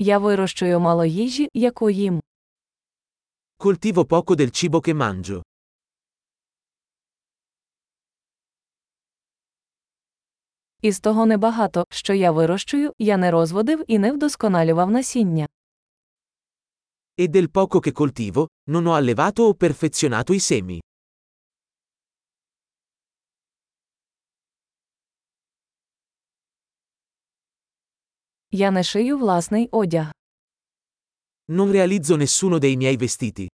Я вирощую мало їжі, яку їм. Coltivo poco del cibo che mangio. Із того небагато, що я вирощую, я не розводив і не вдосконалював насіння. E del poco che coltivo, non ho allevato o perfezionato i semi. Я не шию власний одяг. Non realizzo nessuno dei miei vestiti.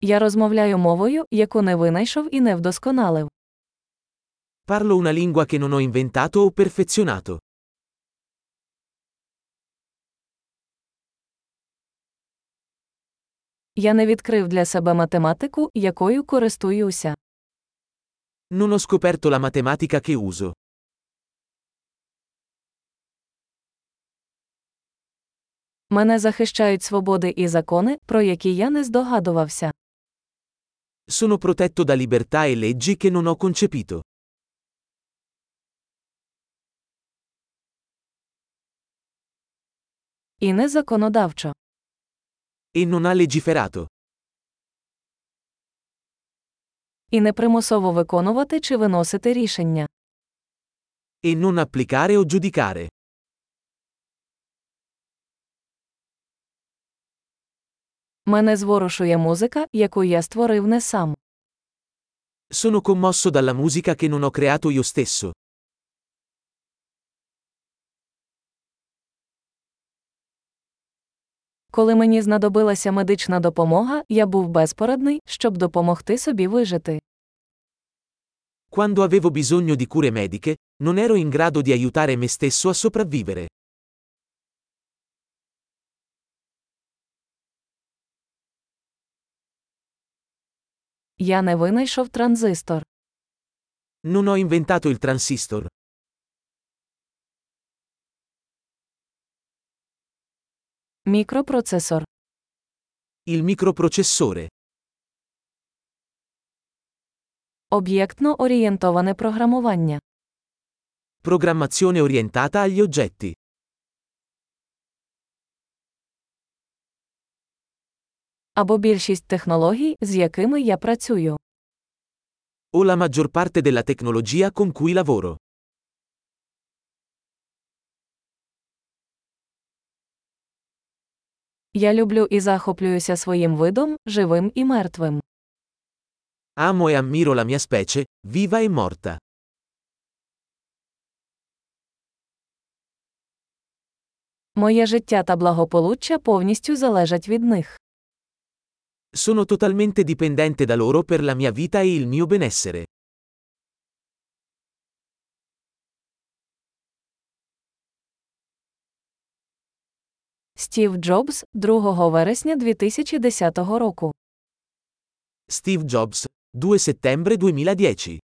Я розмовляю мовою, яку не винайшов і не вдосконалив. Parlo una lingua che non ho inventato o perfezionato. Я не відкрив для себе математику, якою користуюся. Non ho scoperto la matematica che uso. Мене захищають свободи і закони, про які я не здогадувався. Sono protetto da libertà e leggi che non ho concepito. І не законодавчо. E non ha legiferato. І не примусово виконувати чи виносити рішення. E non applicare o giudicare. Мене зворушує музика, яку я створив не сам. Sono commosso dalla musica che non ho creato io stesso. Коли мені знадобилася медична допомога, я був безпорадний, щоб допомогти собі вижити. Quando avevo bisogno di cure mediche, non ero in grado di aiutare me stesso a sopravvivere. Я не винайшов транзистор. Non ho inventato il transistor. Мікропроцесор. Il microprocessore. Об'єктно орієнтоване програмування. Programmazione orientata agli oggetti. Або більшість технологій, з якими я працюю. O la maggior parte della tecnologia con cui lavoro. Я люблю і захоплююся своїм видом, живим і мертвим. Amo e ammiro la mia specie, viva e morta. Моє життя та благополуччя повністю залежать від них. Sono totalmente dipendente da loro per la mia vita e il mio benessere. Стів Джобс, 2 вересня 2010 року. Steve Jobs, 2 settembre 2010.